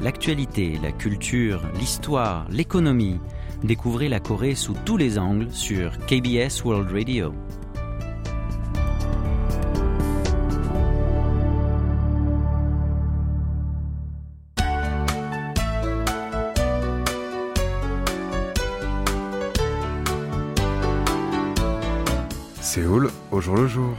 l'actualité, la culture, l'histoire, l'économie. Découvrez la Corée sous tous les angles sur KBS World Radio. Séoul au jour le jour.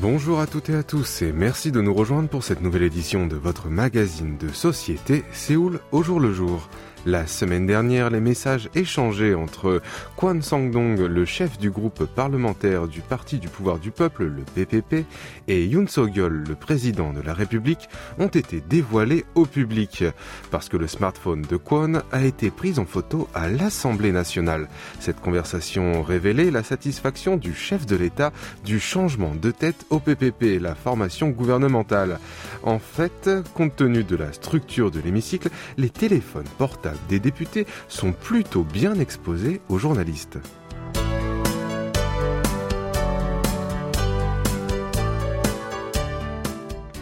Bonjour à toutes et à tous et merci de nous rejoindre pour cette nouvelle édition de votre magazine de société Séoul au jour le jour. La semaine dernière, les messages échangés entre Kwon Sang-dong, le chef du groupe parlementaire du Parti du pouvoir du peuple, le PPP, et Yoon So-gyol, le président de la République, ont été dévoilés au public parce que le smartphone de Kwon a été pris en photo à l'Assemblée nationale. Cette conversation révélait la satisfaction du chef de l'État du changement de tête au PPP, la formation gouvernementale. En fait, compte tenu de la structure de l'hémicycle, les téléphones portables des députés sont plutôt bien exposés aux journalistes.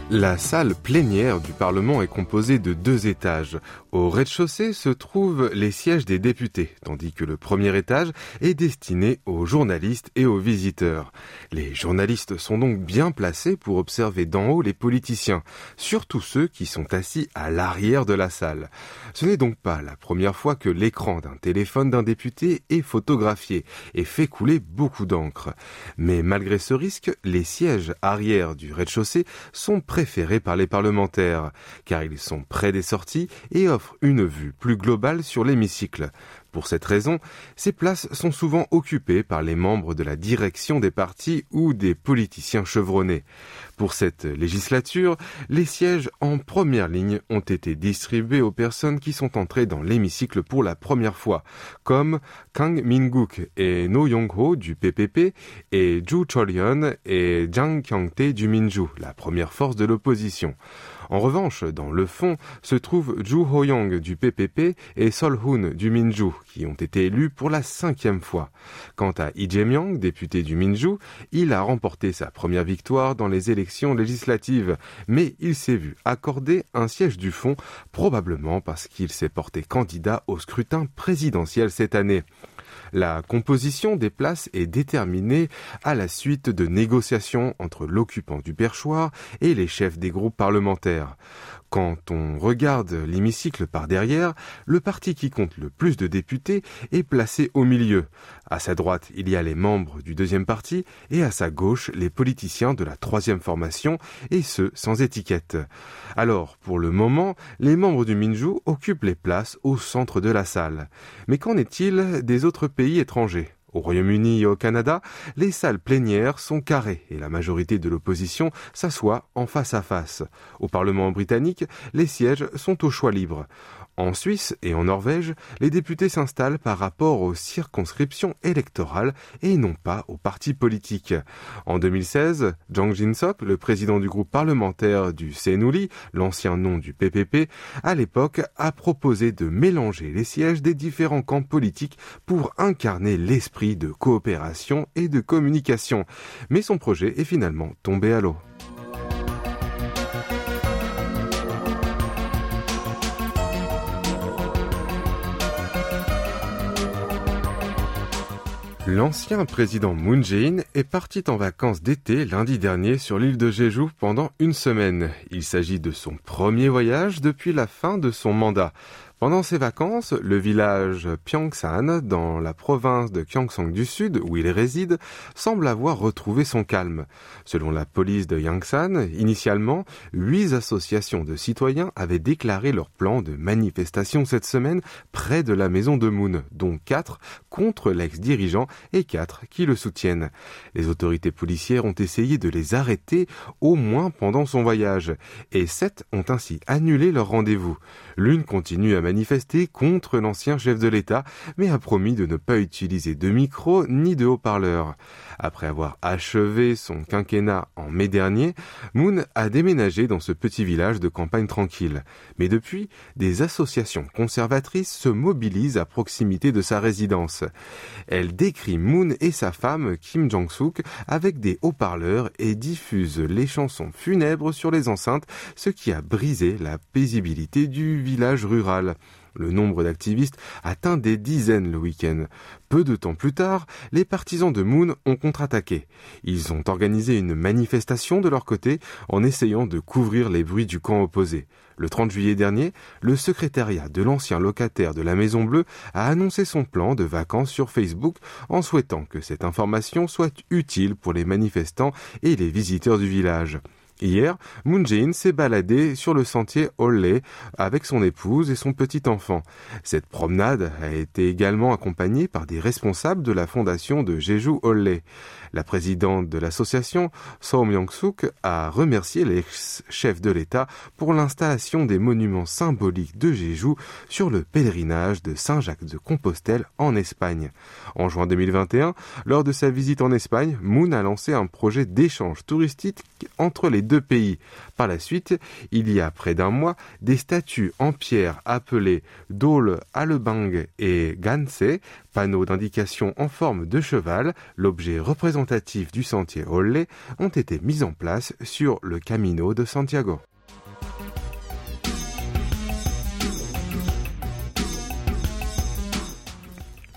La salle plénière du Parlement est composée de deux étages. Au rez-de-chaussée se trouvent les sièges des députés, tandis que le premier étage est destiné aux journalistes et aux visiteurs. Les journalistes sont donc bien placés pour observer d'en haut les politiciens, surtout ceux qui sont assis à l'arrière de la salle. Ce n'est donc pas la première fois que l'écran d'un téléphone d'un député est photographié et fait couler beaucoup d'encre. Mais malgré ce risque, les sièges arrière du rez-de-chaussée sont préférés par les parlementaires, car ils sont près des sorties et offrent une vue plus globale sur l'hémicycle. Pour cette raison, ces places sont souvent occupées par les membres de la direction des partis ou des politiciens chevronnés. Pour cette législature, les sièges en première ligne ont été distribués aux personnes qui sont entrées dans l'hémicycle pour la première fois, comme Kang Min-guk et No Yong-ho du PPP et Ju Chol-hyun et Jang Kyung-tae du Minju, la première force de l'opposition. En revanche, dans le fond, se trouvent Ju Ho-young du PPP et Sol Hoon du Minju, qui ont été élus pour la cinquième fois. Quant à Lee Jae-myung, député du Minju, il a remporté sa première victoire dans les élections législatives, mais il s'est vu accorder un siège du fond, probablement parce qu'il s'est porté candidat au scrutin présidentiel cette année. La composition des places est déterminée à la suite de négociations entre l'occupant du perchoir et les chefs des groupes parlementaires. Quand on regarde l'hémicycle par derrière, le parti qui compte le plus de députés est placé au milieu. À sa droite, il y a les membres du deuxième parti et à sa gauche, les politiciens de la troisième formation et ceux sans étiquette. Alors, pour le moment, les membres du Minju occupent les places au centre de la salle. Mais qu'en est-il des autres pays étrangers? Au Royaume-Uni et au Canada, les salles plénières sont carrées et la majorité de l'opposition s'assoit en face à face. Au Parlement britannique, les sièges sont au choix libre. En Suisse et en Norvège, les députés s'installent par rapport aux circonscriptions électorales et non pas aux partis politiques. En 2016, Jang Jin-sok, le président du groupe parlementaire du Senuli, l'ancien nom du PPP, à l'époque a proposé de mélanger les sièges des différents camps politiques pour incarner l'esprit de coopération et de communication. Mais son projet est finalement tombé à l'eau. L'ancien président Moon Jae-in est parti en vacances d'été lundi dernier sur l'île de Jeju pendant une semaine. Il s'agit de son premier voyage depuis la fin de son mandat. Pendant ses vacances, le village Pyeongsan, dans la province de Gyeongsang du Sud, où il réside, semble avoir retrouvé son calme. Selon la police de Yangsan, initialement, huit associations de citoyens avaient déclaré leur plan de manifestation cette semaine près de la maison de Moon, dont quatre contre l'ex-dirigeant et quatre qui le soutiennent. Les autorités policières ont essayé de les arrêter au moins pendant son voyage, et sept ont ainsi annulé leur rendez-vous. L'une continue à manifester contre l'ancien chef de l'État, mais a promis de ne pas utiliser de micro ni de haut-parleur. Après avoir achevé son quinquennat en mai dernier, Moon a déménagé dans ce petit village de campagne tranquille. Mais depuis, des associations conservatrices se mobilisent à proximité de sa résidence. Elle décrit Moon et sa femme Kim Jong-suk avec des haut-parleurs et diffuse les chansons funèbres sur les enceintes, ce qui a brisé la paisibilité du village rural. Le nombre d'activistes atteint des dizaines le week-end. Peu de temps plus tard, les partisans de Moon ont contre-attaqué. Ils ont organisé une manifestation de leur côté en essayant de couvrir les bruits du camp opposé. Le 30 juillet dernier, le secrétariat de l'ancien locataire de la Maison Bleue a annoncé son plan de vacances sur Facebook en souhaitant que cette information soit utile pour les manifestants et les visiteurs du village. Hier, Moon Jae-in s'est baladé sur le sentier Olle avec son épouse et son petit enfant. Cette promenade a été également accompagnée par des responsables de la fondation de Jeju Olle. La présidente de l'association, So Myung-suk, a remercié les chefs de l'État pour l'installation des monuments symboliques de Jeju sur le pèlerinage de Saint-Jacques de Compostelle en Espagne. En juin 2021, lors de sa visite en Espagne, Moon a lancé un projet d'échange touristique entre les deux pays. Par la suite, il y a près d'un mois, des statues en pierre appelées Dole Alebang et Ganse, panneaux d'indication en forme de cheval, l'objet représentatif du sentier Olle, ont été mis en place sur le Camino de Santiago.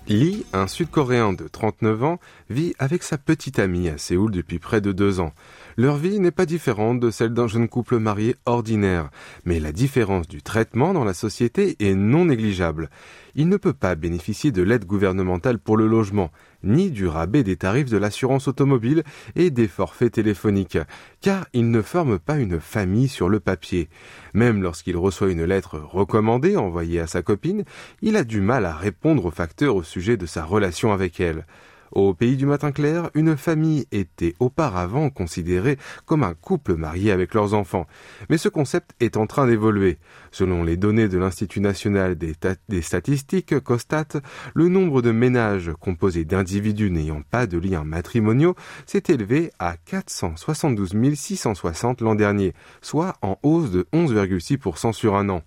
Lee, un Sud-Coréen de 39 ans, vit avec sa petite amie à Séoul depuis près de deux ans. Leur vie n'est pas différente de celle d'un jeune couple marié ordinaire, mais la différence du traitement dans la société est non négligeable. Il ne peut pas bénéficier de l'aide gouvernementale pour le logement, ni du rabais des tarifs de l'assurance automobile et des forfaits téléphoniques, car il ne forme pas une famille sur le papier. Même lorsqu'il reçoit une lettre recommandée envoyée à sa copine, il a du mal à répondre aux facteurs au sujet de sa relation avec elle. Au pays du matin clair, une famille était auparavant considérée comme un couple marié avec leurs enfants. Mais ce concept est en train d'évoluer. Selon les données de l'Institut national des, statistiques, COSTAT, le nombre de ménages composés d'individus n'ayant pas de liens matrimoniaux s'est élevé à 472 660 l'an dernier, soit en hausse de 11,6% sur un an.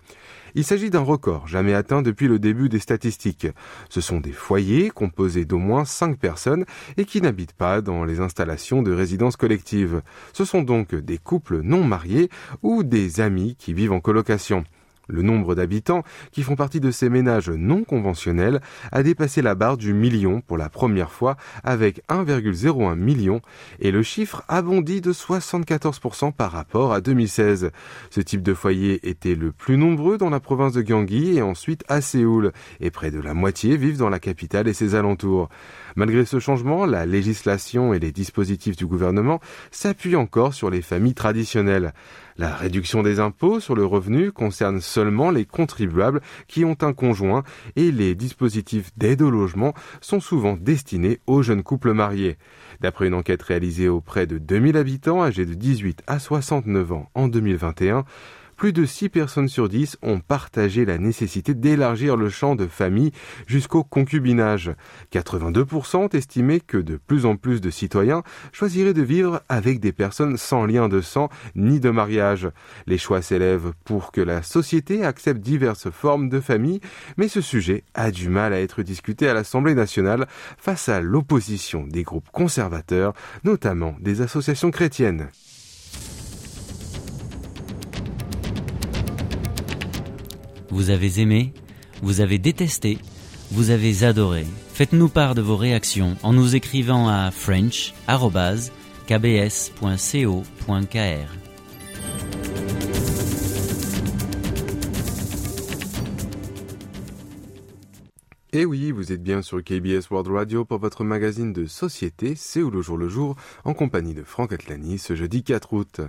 Il s'agit d'un record jamais atteint depuis le début des statistiques. Ce sont des foyers composés d'au moins 5 personnes et qui n'habitent pas dans les installations de résidence collective. Ce sont donc des couples non mariés ou des amis qui vivent en colocation. Le nombre d'habitants qui font partie de ces ménages non conventionnels a dépassé la barre du million pour la première fois avec 1,01 million et le chiffre a bondi de 74% par rapport à 2016. Ce type de foyer était le plus nombreux dans la province de Gyeonggi et ensuite à Séoul et près de la moitié vivent dans la capitale et ses alentours. Malgré ce changement, la législation et les dispositifs du gouvernement s'appuient encore sur les familles traditionnelles. La réduction des impôts sur le revenu concerne seulement les contribuables qui ont un conjoint et les dispositifs d'aide au logement sont souvent destinés aux jeunes couples mariés. D'après une enquête réalisée auprès de 2000 habitants âgés de 18 à 69 ans en 2021, plus de 6 personnes sur 10 ont partagé la nécessité d'élargir le champ de famille jusqu'au concubinage. 82% ont estimé que de plus en plus de citoyens choisiraient de vivre avec des personnes sans lien de sang ni de mariage. Les choix s'élèvent pour que la société accepte diverses formes de famille, mais ce sujet a du mal à être discuté à l'Assemblée nationale face à l'opposition des groupes conservateurs, notamment des associations chrétiennes. Vous avez aimé, vous avez détesté, vous avez adoré. Faites-nous part de vos réactions en nous écrivant à french.kbs.co.kr. Et eh oui, vous êtes bien sur KBS World Radio pour votre magazine de société, où le jour le jour, en compagnie de Franck Atlani ce jeudi 4 août.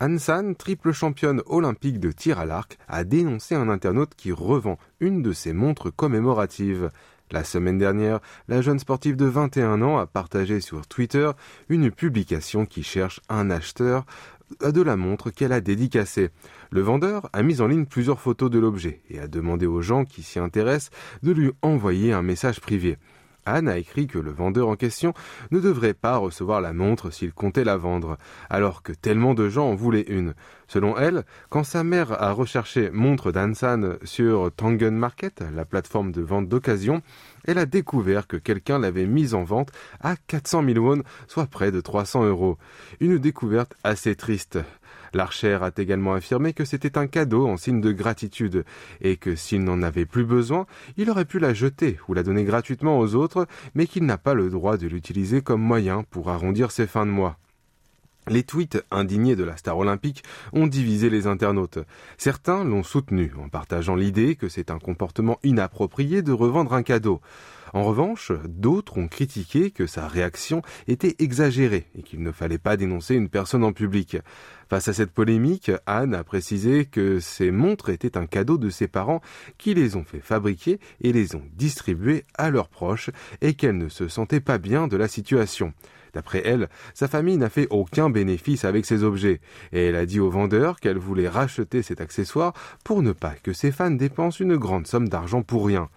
Hansan, triple championne olympique de tir à l'arc, a dénoncé un internaute qui revend une de ses montres commémoratives. La semaine dernière, la jeune sportive de 21 ans a partagé sur Twitter une publication qui cherche un acheteur de la montre qu'elle a dédicacée. Le vendeur a mis en ligne plusieurs photos de l'objet et a demandé aux gens qui s'y intéressent de lui envoyer un message privé. Anne a écrit que le vendeur en question ne devrait pas recevoir la montre s'il comptait la vendre, alors que tellement de gens en voulaient une. Selon elle, quand sa mère a recherché montre d'Ansan sur Tangen Market, la plateforme de vente d'occasion, elle a découvert que quelqu'un l'avait mise en vente à 400 000 won, soit près de 300 euros. Une découverte assez triste. L'archer a également affirmé que c'était un cadeau en signe de gratitude et que s'il n'en avait plus besoin, il aurait pu la jeter ou la donner gratuitement aux autres, mais qu'il n'a pas le droit de l'utiliser comme moyen pour arrondir ses fins de mois. Les tweets indignés de la star olympique ont divisé les internautes. Certains l'ont soutenu en partageant l'idée que c'est un comportement inapproprié de revendre un cadeau. En revanche, d'autres ont critiqué que sa réaction était exagérée et qu'il ne fallait pas dénoncer une personne en public. Face à cette polémique, Anne a précisé que ces montres étaient un cadeau de ses parents qui les ont fait fabriquer et les ont distribuées à leurs proches et qu'elle ne se sentait pas bien de la situation. D'après elle, sa famille n'a fait aucun bénéfice avec ces objets, et elle a dit au vendeur qu'elle voulait racheter cet accessoire pour ne pas que ses fans dépensent une grande somme d'argent pour rien.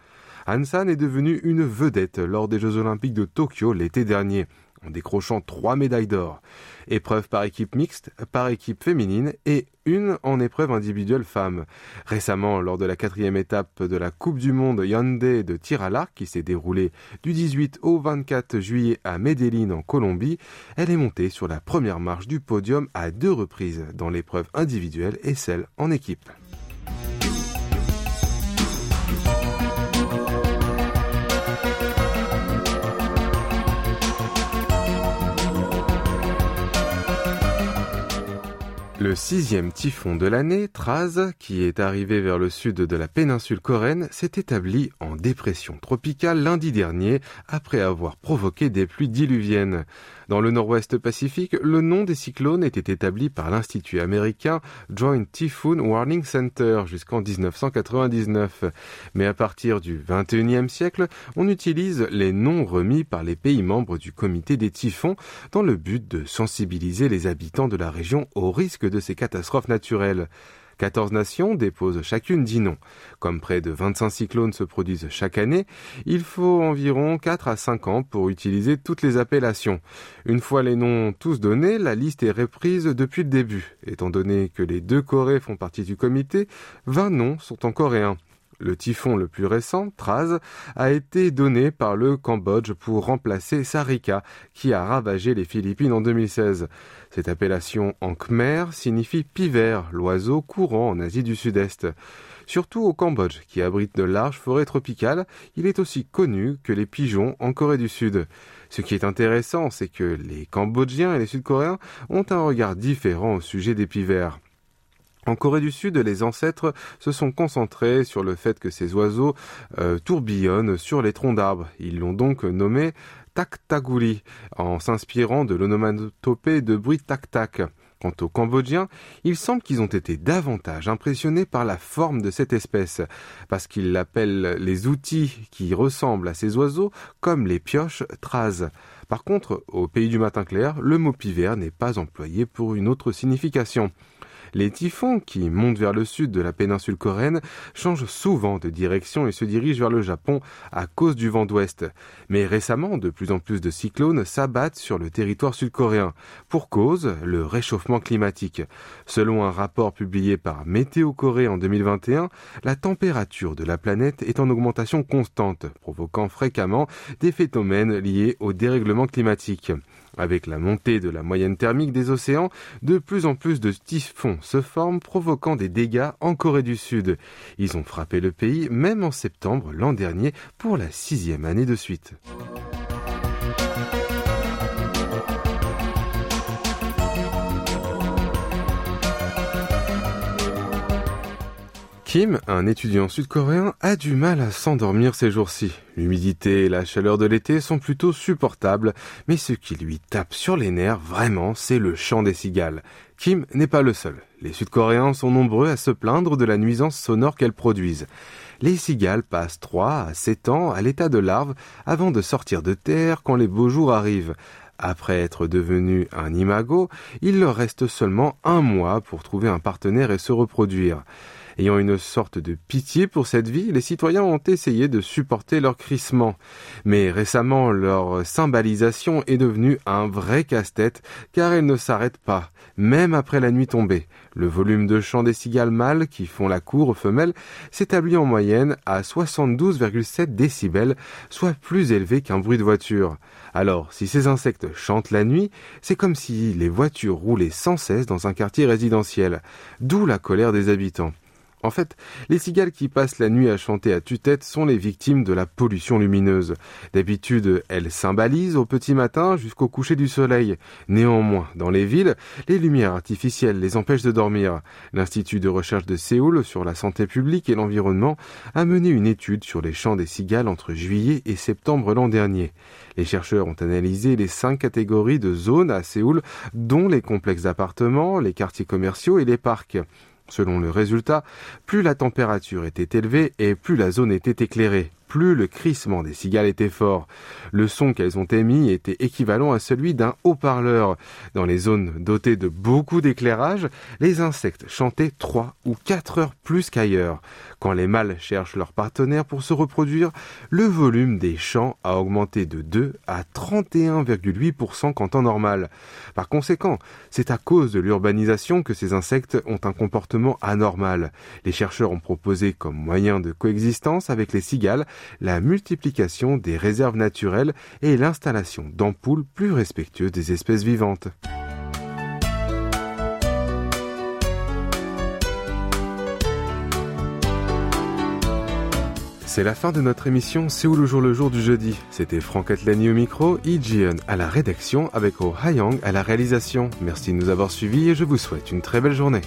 Hansan est devenue une vedette lors des Jeux Olympiques de Tokyo l'été dernier, en décrochant trois médailles d'or. Épreuve par équipe mixte, par équipe féminine et une en épreuve individuelle femme. Récemment, lors de la quatrième étape de la Coupe du Monde Hyundai de tir à l'arc qui s'est déroulée du 18 au 24 juillet à Medellin en Colombie, elle est montée sur la première marche du podium à deux reprises dans l'épreuve individuelle et celle en équipe. Le sixième typhon de l'année, Traz, qui est arrivé vers le sud de la péninsule coréenne, s'est établi en dépression tropicale lundi dernier après avoir provoqué des pluies diluviennes. Dans le nord-ouest Pacifique, le nom des cyclones était établi par l'Institut américain Joint Typhoon Warning Center jusqu'en 1999. Mais à partir du 21e siècle, on utilise les noms remis par les pays membres du comité des typhons dans le but de sensibiliser les habitants de la région au risque de ces catastrophes naturelles. 14 nations déposent chacune dix noms. Comme près de 25 cyclones se produisent chaque année, il faut environ 4 à 5 ans pour utiliser toutes les appellations. Une fois les noms tous donnés, la liste est reprise depuis le début. Étant donné que les deux Corées font partie du comité, 20 noms sont en coréen. Le typhon le plus récent, Traz, a été donné par le Cambodge pour remplacer Sarika, qui a ravagé les Philippines en 2016. Cette appellation en khmer signifie pivert, l'oiseau courant en Asie du Sud-Est. Surtout au Cambodge, qui abrite de larges forêts tropicales, il est aussi connu que les pigeons en Corée du Sud. Ce qui est intéressant, c'est que les Cambodgiens et les Sud-Coréens ont un regard différent au sujet des pivers. En Corée du Sud, les ancêtres se sont concentrés sur le fait que ces oiseaux euh, tourbillonnent sur les troncs d'arbres. Ils l'ont donc nommé Taktaguri, en s'inspirant de l'onomatopée de bruit tak-tak. Quant aux Cambodgiens, il semble qu'ils ont été davantage impressionnés par la forme de cette espèce, parce qu'ils l'appellent les outils qui ressemblent à ces oiseaux, comme les pioches traz. Par contre, au pays du matin clair, le mot pivert n'est pas employé pour une autre signification. Les typhons, qui montent vers le sud de la péninsule coréenne, changent souvent de direction et se dirigent vers le Japon à cause du vent d'ouest. Mais récemment, de plus en plus de cyclones s'abattent sur le territoire sud-coréen. Pour cause, le réchauffement climatique. Selon un rapport publié par Météo Corée en 2021, la température de la planète est en augmentation constante, provoquant fréquemment des phénomènes liés au dérèglement climatique. Avec la montée de la moyenne thermique des océans, de plus en plus de typhons se forment provoquant des dégâts en Corée du Sud. Ils ont frappé le pays même en septembre l'an dernier pour la sixième année de suite. Kim, un étudiant sud-coréen, a du mal à s'endormir ces jours-ci. L'humidité et la chaleur de l'été sont plutôt supportables, mais ce qui lui tape sur les nerfs vraiment, c'est le chant des cigales. Kim n'est pas le seul. Les Sud-Coréens sont nombreux à se plaindre de la nuisance sonore qu'elles produisent. Les cigales passent 3 à 7 ans à l'état de larve avant de sortir de terre quand les beaux jours arrivent. Après être devenu un imago, il leur reste seulement un mois pour trouver un partenaire et se reproduire. Ayant une sorte de pitié pour cette vie, les citoyens ont essayé de supporter leur crissement. Mais récemment, leur cymbalisation est devenue un vrai casse-tête, car elle ne s'arrête pas, même après la nuit tombée. Le volume de chant des cigales mâles qui font la cour aux femelles s'établit en moyenne à 72,7 décibels, soit plus élevé qu'un bruit de voiture. Alors, si ces insectes chantent la nuit, c'est comme si les voitures roulaient sans cesse dans un quartier résidentiel, d'où la colère des habitants. En fait, les cigales qui passent la nuit à chanter à tue-tête sont les victimes de la pollution lumineuse. D'habitude, elles cymbalisent au petit matin jusqu'au coucher du soleil. Néanmoins, dans les villes, les lumières artificielles les empêchent de dormir. L'Institut de recherche de Séoul sur la santé publique et l'environnement a mené une étude sur les chants des cigales entre juillet et septembre l'an dernier. Les chercheurs ont analysé les cinq catégories de zones à Séoul, dont les complexes d'appartements, les quartiers commerciaux et les parcs. Selon le résultat, plus la température était élevée et plus la zone était éclairée plus le crissement des cigales était fort. Le son qu'elles ont émis était équivalent à celui d'un haut-parleur. Dans les zones dotées de beaucoup d'éclairage, les insectes chantaient trois ou quatre heures plus qu'ailleurs. Quand les mâles cherchent leur partenaire pour se reproduire, le volume des chants a augmenté de 2 à 31,8% qu'en temps normal. Par conséquent, c'est à cause de l'urbanisation que ces insectes ont un comportement anormal. Les chercheurs ont proposé comme moyen de coexistence avec les cigales la multiplication des réserves naturelles et l'installation d'ampoules plus respectueuses des espèces vivantes. C'est la fin de notre émission Séoul le jour le jour du jeudi. C'était Franck Atlani au micro, Lee à la rédaction avec Oh Hayang à la réalisation. Merci de nous avoir suivis et je vous souhaite une très belle journée.